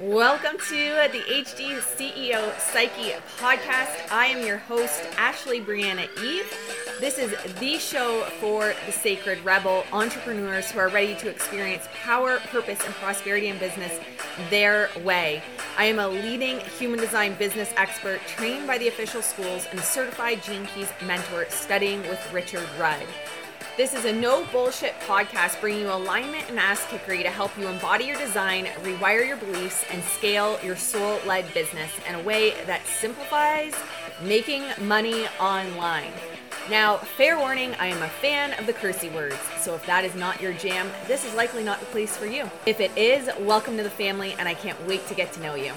Welcome to the HD CEO Psyche podcast. I am your host, Ashley Briana Eve. This is the show for the sacred rebel entrepreneurs who are ready to experience power, purpose, and prosperity in business their way. I am a leading human design business expert trained by the official schools and certified Gene Keys mentor studying with Richard Rudd. This is a no bullshit podcast bringing you alignment and ass kickery to help you embody your design, rewire your beliefs, and scale your soul led business in a way that simplifies making money online. Now, fair warning, I am a fan of the cursey words, so if that is not your jam, this is likely not the place for you. If it is, welcome to the family, and I can't wait to get to know you.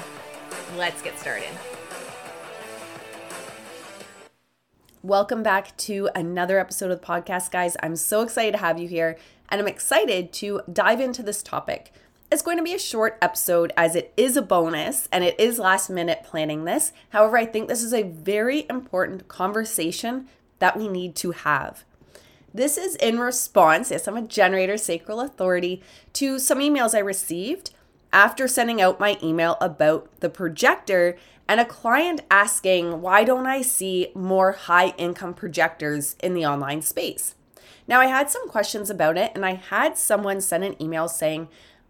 Let's get started. Welcome back to another episode of the podcast, guys. I'm so excited to have you here, and I'm excited to dive into this topic. It's going to be a short episode as it is a bonus and it is last minute planning this. However, I think this is a very important conversation that we need to have. This is in response, yes, I'm a generator sacral authority, to some emails I received after sending out my email about the projector and a client asking, why don't I see more high income projectors in the online space? Now, I had some questions about it, and I had someone send an email saying,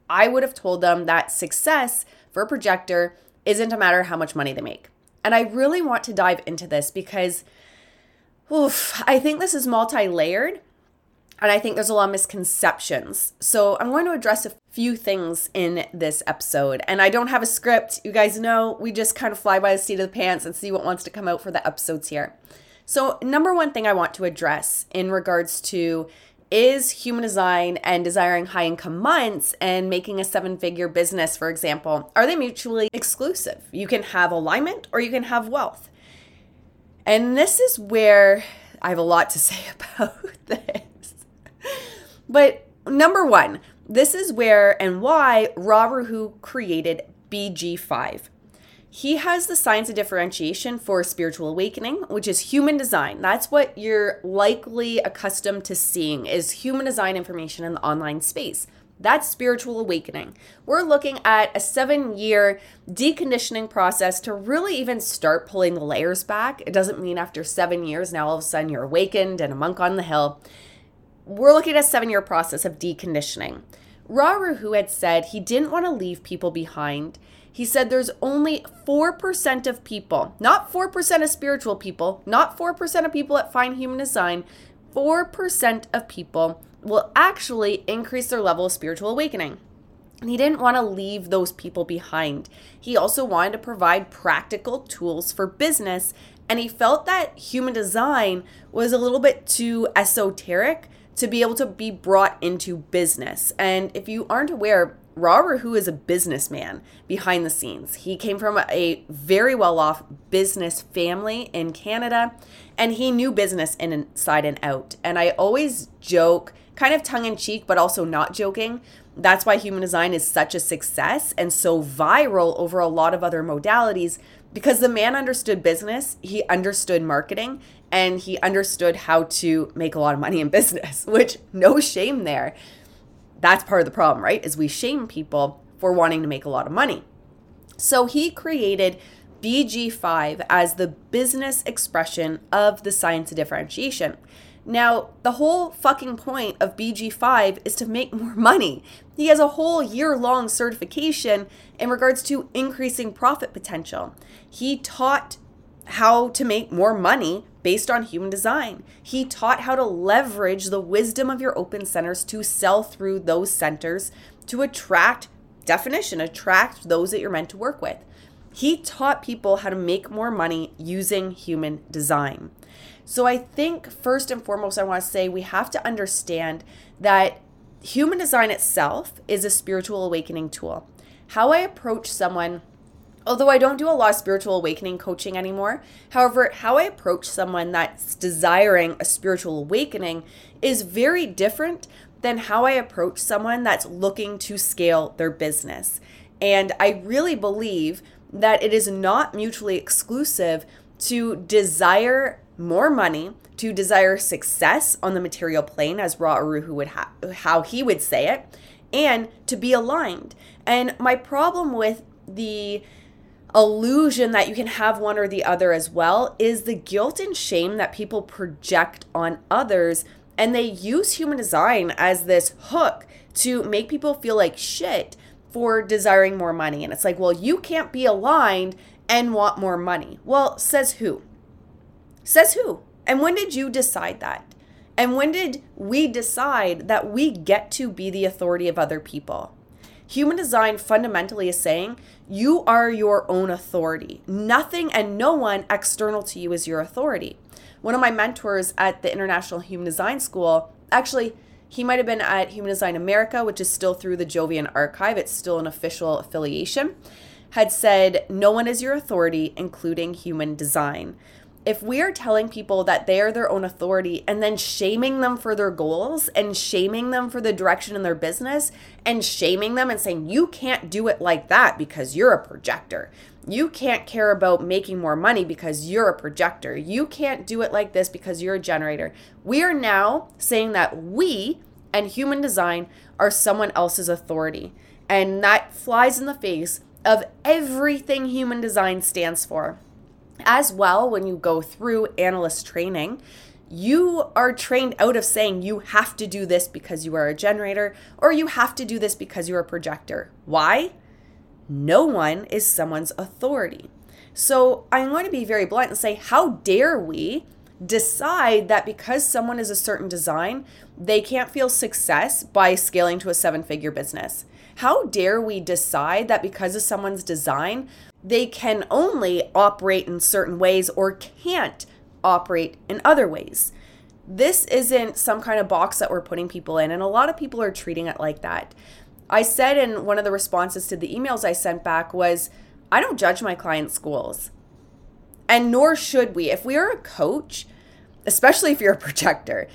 I would have told them that success for a projector isn't a matter how much money they make. And I really want to dive into this because oof, I think this is multi layered and I think there's a lot of misconceptions. So I'm going to address a few things in this episode. And I don't have a script. You guys know we just kind of fly by the seat of the pants and see what wants to come out for the episodes here. So, number one thing I want to address in regards to is human design and desiring high income months and making a seven figure business, for example, are they mutually exclusive? You can have alignment or you can have wealth. And this is where I have a lot to say about this. But number one, this is where and why Ra Uru Hu created BG5. He has the science of differentiation for spiritual awakening, which is human design. That's what you're likely accustomed to seeing is human design information in the online space. That's spiritual awakening. We're looking at a seven year deconditioning process to really even start pulling the layers back. It doesn't mean after seven years, now all of a sudden you're awakened and a monk on the hill we're looking at a seven year process of deconditioning. Ra Uru had said he didn't want to leave people behind. He said there's only 4% of people, not 4% of spiritual people, not 4% of people that find human design, 4% of people will actually increase their level of spiritual awakening. And he didn't want to leave those people behind. He also wanted to provide practical tools for business. And he felt that human design was a little bit too esoteric to be able to be brought into business. And if you aren't aware, Ra Uru Hu is a businessman behind the scenes. He came from a very well off business family in Canada and he knew business inside and out. And I always joke, kind of tongue in cheek, but also not joking. That's why human design is such a success and so viral over a lot of other modalities because the man understood business, he understood marketing, and he understood how to make a lot of money in business, which no shame there. That's part of the problem, right? Is we shame people for wanting to make a lot of money. So he created BG5 as the business expression of the science of differentiation. Now, the whole fucking point of BG5 is to make more money. He has a whole year long certification in regards to increasing profit potential. He taught how to make more money based on human design. He taught how to leverage the wisdom of your open centers to sell through those centers to attract definition, attract those that you're meant to work with. He taught people how to make more money using human design. So I think first and foremost, I want to say we have to understand that human design itself is a spiritual awakening tool. How I approach someone although I don't do a lot of spiritual awakening coaching anymore, however, how I approach someone that's desiring a spiritual awakening is very different than how I approach someone that's looking to scale their business. And I really believe that it is not mutually exclusive to desire more money, to desire success on the material plane, as Ra Uru Hu would ha- how he would say it, and to be aligned. And my problem with the illusion that you can have one or the other as well is the guilt and shame that people project on others. And they use human design as this hook to make people feel like shit for desiring more money. And it's like, well, you can't be aligned and want more money. Well, says who? Says who? And when did you decide that? And when did we decide that we get to be the authority of other people? Human design fundamentally is saying you are your own authority. Nothing and no one external to you is your authority. One of my mentors at the International Human Design School, actually, he might have been at Human Design America, which is still through the Jovian archive, it's still an official affiliation, had said, No one is your authority, including human design if we are telling people that they are their own authority and then shaming them for their goals and shaming them for the direction in their business and shaming them and saying, you can't do it like that because you're a projector. You can't care about making more money because you're a projector. You can't do it like this because you're a generator. We are now saying that we and human design are someone else's authority. And that flies in the face of everything human design stands for. As well, when you go through analyst training, you are trained out of saying you have to do this because you are a generator or you have to do this because you're a projector. Why? No one is someone's authority. So I'm going to be very blunt and say, how dare we decide that because someone is a certain design, they can't feel success by scaling to a seven figure business? How dare we decide that because of someone's design, they can only operate in certain ways or can't operate in other ways. This isn't some kind of box that we're putting people in, and a lot of people are treating it like that. I said in one of the responses to the emails I sent back was, I don't judge my clients' schools. And nor should we. If we are a coach, especially if you're a projector,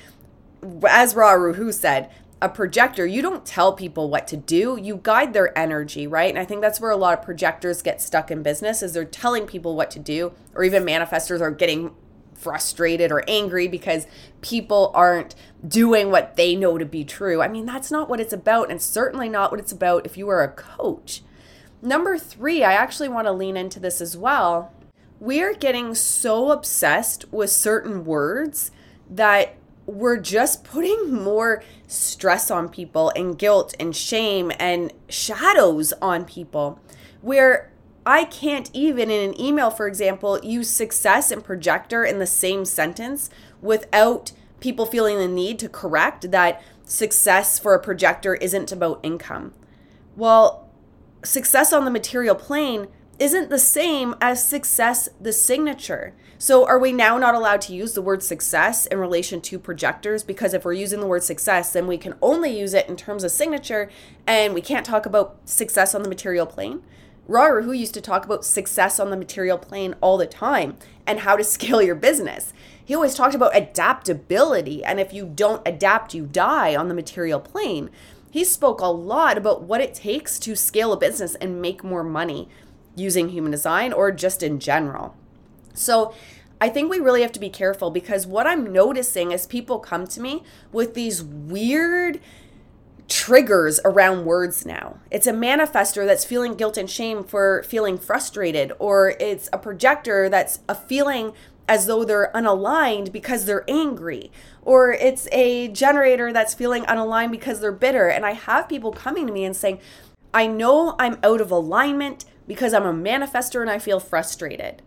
as Ra Uru Hu said, a projector, you don't tell people what to do, you guide their energy, right? And I think that's where a lot of projectors get stuck in business is they're telling people what to do or even manifestors are getting frustrated or angry because people aren't doing what they know to be true. I mean, that's not what it's about and certainly not what it's about if you are a coach. Number 3, I actually want to lean into this as well. We are getting so obsessed with certain words that we're just putting more stress on people and guilt and shame and shadows on people where I can't even in an email, for example, use success and projector in the same sentence without people feeling the need to correct that success for a projector isn't about income. Well, success on the material plane isn't the same as success, the signature. So, are we now not allowed to use the word success in relation to projectors? Because if we're using the word success, then we can only use it in terms of signature and we can't talk about success on the material plane. Ra Uru Hu used to talk about success on the material plane all the time and how to scale your business. He always talked about adaptability, and if you don't adapt, you die on the material plane. He spoke a lot about what it takes to scale a business and make more money using human design or just in general. So I think we really have to be careful because what I'm noticing is people come to me with these weird triggers around words now. It's a manifester that's feeling guilt and shame for feeling frustrated, or it's a projector that's a feeling as though they're unaligned because they're angry, or it's a generator that's feeling unaligned because they're bitter. And I have people coming to me and saying, I know I'm out of alignment because I'm a manifester and I feel frustrated.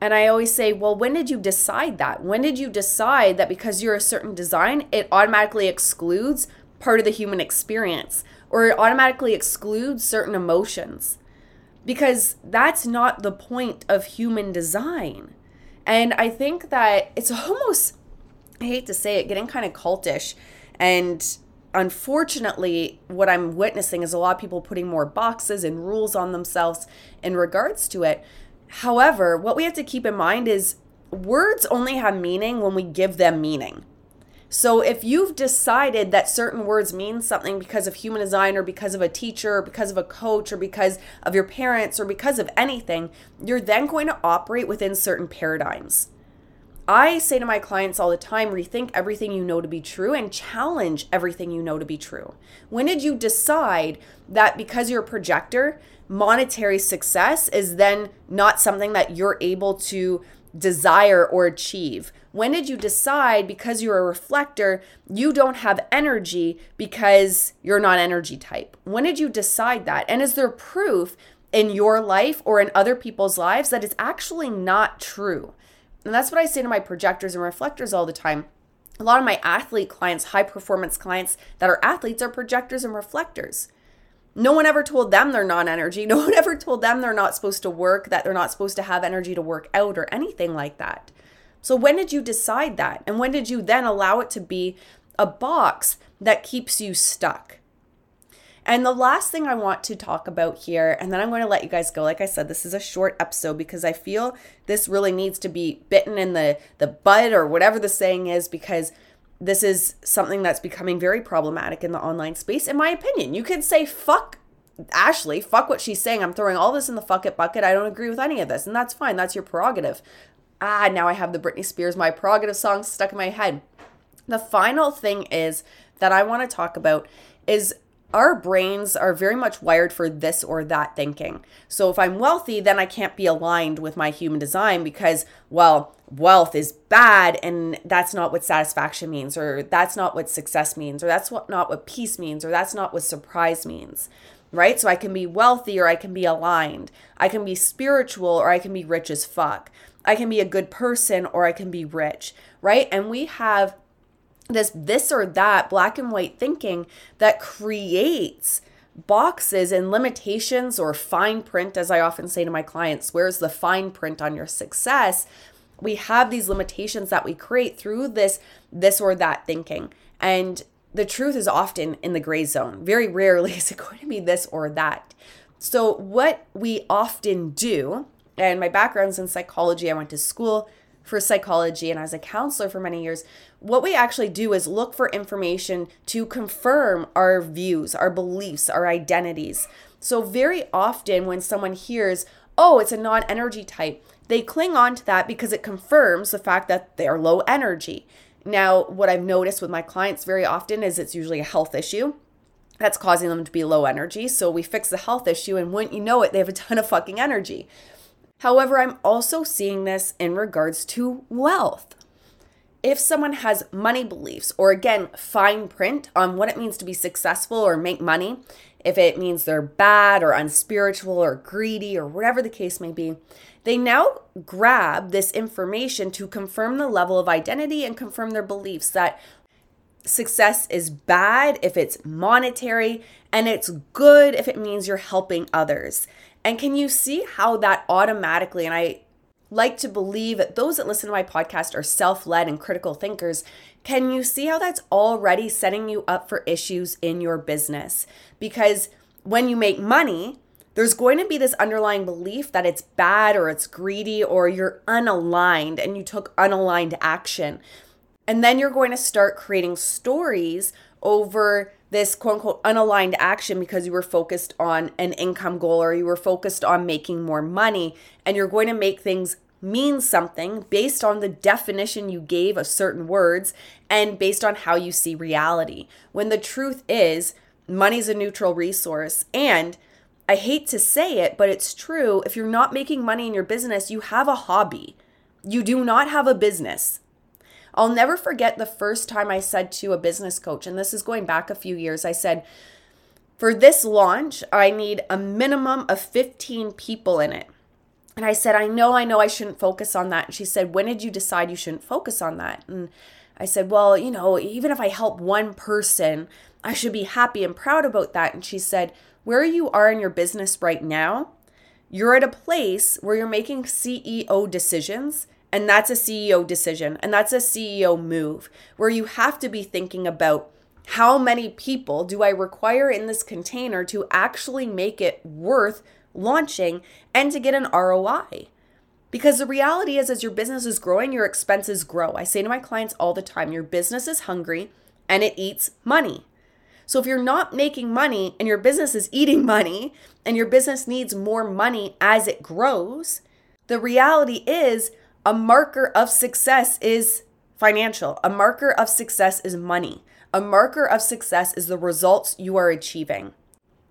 And I always say, well, when did you decide that? When did you decide that because you're a certain design, it automatically excludes part of the human experience or it automatically excludes certain emotions? Because that's not the point of human design. And I think that it's almost, I hate to say it, getting kind of cultish. And unfortunately, what I'm witnessing is a lot of people putting more boxes and rules on themselves in regards to it However, what we have to keep in mind is words only have meaning when we give them meaning. So if you've decided that certain words mean something because of human design or because of a teacher or because of a coach or because of your parents or because of anything, you're then going to operate within certain paradigms. I say to my clients all the time rethink everything you know to be true and challenge everything you know to be true. When did you decide that because you're a projector, monetary success is then not something that you're able to desire or achieve? When did you decide because you're a reflector, you don't have energy because you're not energy type? When did you decide that? And is there proof in your life or in other people's lives that it's actually not true? And that's what I say to my projectors and reflectors all the time. A lot of my athlete clients, high performance clients that are athletes, are projectors and reflectors. No one ever told them they're non energy. No one ever told them they're not supposed to work, that they're not supposed to have energy to work out or anything like that. So, when did you decide that? And when did you then allow it to be a box that keeps you stuck? And the last thing I want to talk about here, and then I'm going to let you guys go. Like I said, this is a short episode because I feel this really needs to be bitten in the, the bud or whatever the saying is, because this is something that's becoming very problematic in the online space, in my opinion. You could say, fuck Ashley, fuck what she's saying. I'm throwing all this in the fuck it bucket. I don't agree with any of this. And that's fine. That's your prerogative. Ah, now I have the Britney Spears My Prerogative song stuck in my head. The final thing is that I want to talk about is our brains are very much wired for this or that thinking. So if I'm wealthy, then I can't be aligned with my human design because, well, wealth is bad and that's not what satisfaction means, or that's not what success means, or that's what, not what peace means, or that's not what surprise means. Right? So I can be wealthy or I can be aligned. I can be spiritual or I can be rich as fuck. I can be a good person or I can be rich. Right? And we have this this or that black and white thinking that creates boxes and limitations or fine print as i often say to my clients where's the fine print on your success? We have these limitations that we create through this this or that thinking. And the truth is often in the gray zone. Very rarely is it going to be this or that. So what we often do and my background's in psychology i went to school for psychology and as a counselor for many years, what we actually do is look for information to confirm our views, our beliefs, our identities. So, very often when someone hears, oh, it's a non energy type, they cling on to that because it confirms the fact that they're low energy. Now, what I've noticed with my clients very often is it's usually a health issue that's causing them to be low energy. So we fix the health issue, and wouldn't you know it, they have a ton of fucking energy. However, I'm also seeing this in regards to wealth. If someone has money beliefs, or again, fine print on what it means to be successful or make money, if it means they're bad or unspiritual or greedy or whatever the case may be, they now grab this information to confirm the level of identity and confirm their beliefs that success is bad if it's monetary and it's good if it means you're helping others. And can you see how that automatically, and I like to believe that those that listen to my podcast are self led and critical thinkers. Can you see how that's already setting you up for issues in your business? Because when you make money, there's going to be this underlying belief that it's bad or it's greedy or you're unaligned and you took unaligned action. And then you're going to start creating stories over this quote unquote unaligned action because you were focused on an income goal or you were focused on making more money and you're going to make things mean something based on the definition you gave of certain words and based on how you see reality. When the truth is, money's a neutral resource and I hate to say it, but it's true. If you're not making money in your business, you have a hobby. You do not have a business. I'll never forget the first time I said to a business coach, and this is going back a few years, I said, for this launch, I need a minimum of 15 people in it. And I said, I know, I know I shouldn't focus on that. And she said, When did you decide you shouldn't focus on that? And I said, Well, you know, even if I help one person, I should be happy and proud about that. And she said, Where you are in your business right now, you're at a place where you're making CEO decisions and that's a CEO decision and that's a CEO move where you have to be thinking about how many people do I require in this container to actually make it worth launching and to get an ROI. Because the reality is, as your business is growing, your expenses grow. I say to my clients all the time your business is hungry and it eats money. So if you're not making money and your business is eating money and your business needs more money as it grows, the reality is A marker of success is financial. A marker of success is money. A marker of success is the results you are achieving.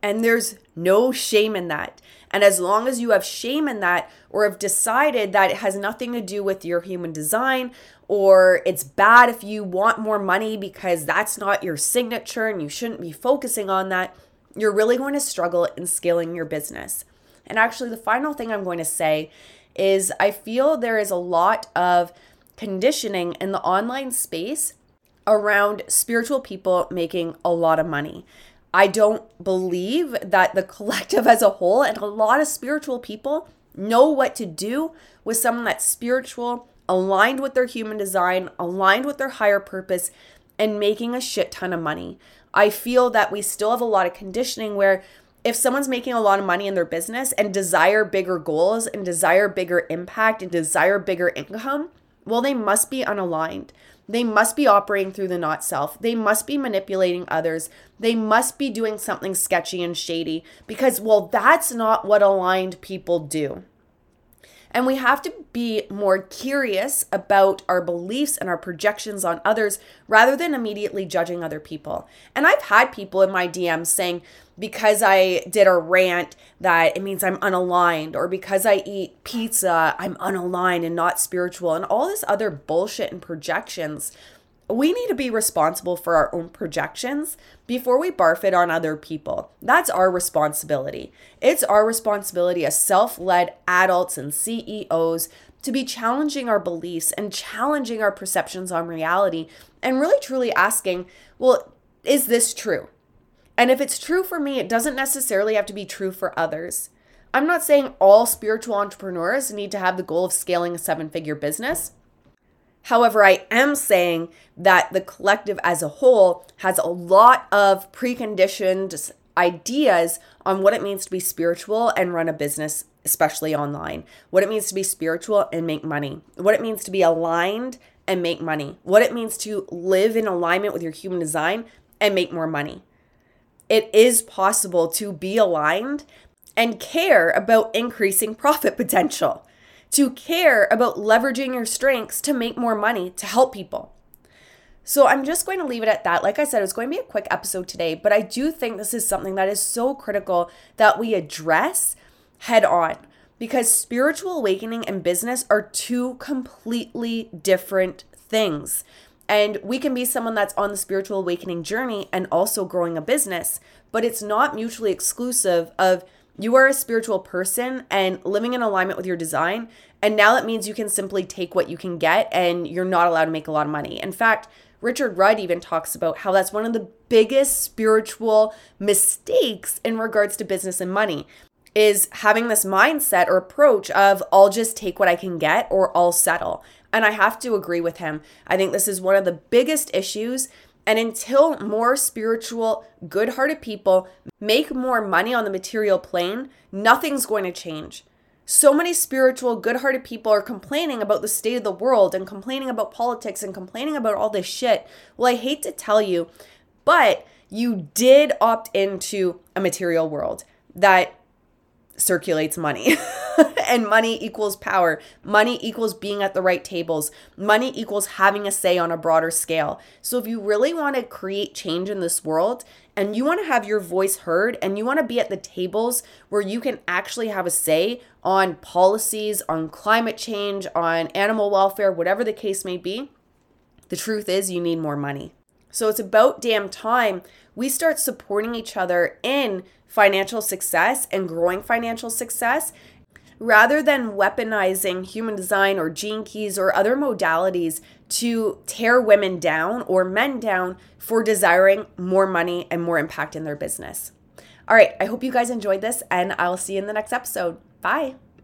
And there's no shame in that. And as long as you have shame in that, or have decided that it has nothing to do with your human design, or it's bad if you want more money because that's not your signature and you shouldn't be focusing on that, you're really going to struggle in scaling your business. And actually, the final thing I'm going to say is I feel there is a lot of conditioning in the online space around spiritual people making a lot of money. I don't believe that the collective as a whole and a lot of spiritual people know what to do with someone that's spiritual, aligned with their human design, aligned with their higher purpose, and making a shit ton of money. I feel that we still have a lot of conditioning where if someone's making a lot of money in their business and desire bigger goals and desire bigger impact and desire bigger income, well, they must be unaligned. They must be operating through the not self. They must be manipulating others. They must be doing something sketchy and shady because, well, that's not what aligned people do. And we have to be more curious about our beliefs and our projections on others rather than immediately judging other people. And I've had people in my DMs saying, because I did a rant that it means I'm unaligned, or because I eat pizza, I'm unaligned and not spiritual, and all this other bullshit and projections we need to be responsible for our own projections before we barf it on other people. That's our responsibility. It's our responsibility as self led adults and CEOs to be challenging our beliefs and challenging our perceptions on reality and really truly asking, well, is this true? And if it's true for me, it doesn't necessarily have to be true for others. I'm not saying all spiritual entrepreneurs need to have the goal of scaling a seven figure business. However, I am saying that the collective as a whole has a lot of preconditioned ideas on what it means to be spiritual and run a business, especially online. What it means to be spiritual and make money. What it means to be aligned and make money. What it means to live in alignment with your human design and make more money. It is possible to be aligned and care about increasing profit potential to care about leveraging your strengths to make more money to help people. So I'm just going to leave it at that. Like I said, it's going to be a quick episode today, but I do think this is something that is so critical that we address head on because spiritual awakening and business are two completely different things. And we can be someone that's on the spiritual awakening journey and also growing a business, but it's not mutually exclusive of you are a spiritual person and living in alignment with your design. And now that means you can simply take what you can get and you're not allowed to make a lot of money. In fact, Richard Rudd even talks about how that's one of the biggest spiritual mistakes in regards to business and money is having this mindset or approach of I'll just take what I can get or I'll settle. And I have to agree with him. I think this is one of the biggest issues and until more spiritual, good hearted people make more money on the material plane, nothing's going to change. So many spiritual, good hearted people are complaining about the state of the world and complaining about politics and complaining about all this shit. Well, I hate to tell you, but you did opt into a material world that circulates money. and money equals power. Money equals being at the right tables. Money equals having a say on a broader scale. So if you really want to create change in this world and you want to have your voice heard and you want to be at the tables where you can actually have a say on policies, on climate change, on animal welfare, whatever the case may be, the truth is you need more money. So it's about damn time we start supporting each other in financial success and growing financial success rather than weaponizing human design or gene keys or other modalities to tear women down or men down for desiring more money and more impact in their business. All right, I hope you guys enjoyed this and I'll see you in the next episode. Bye.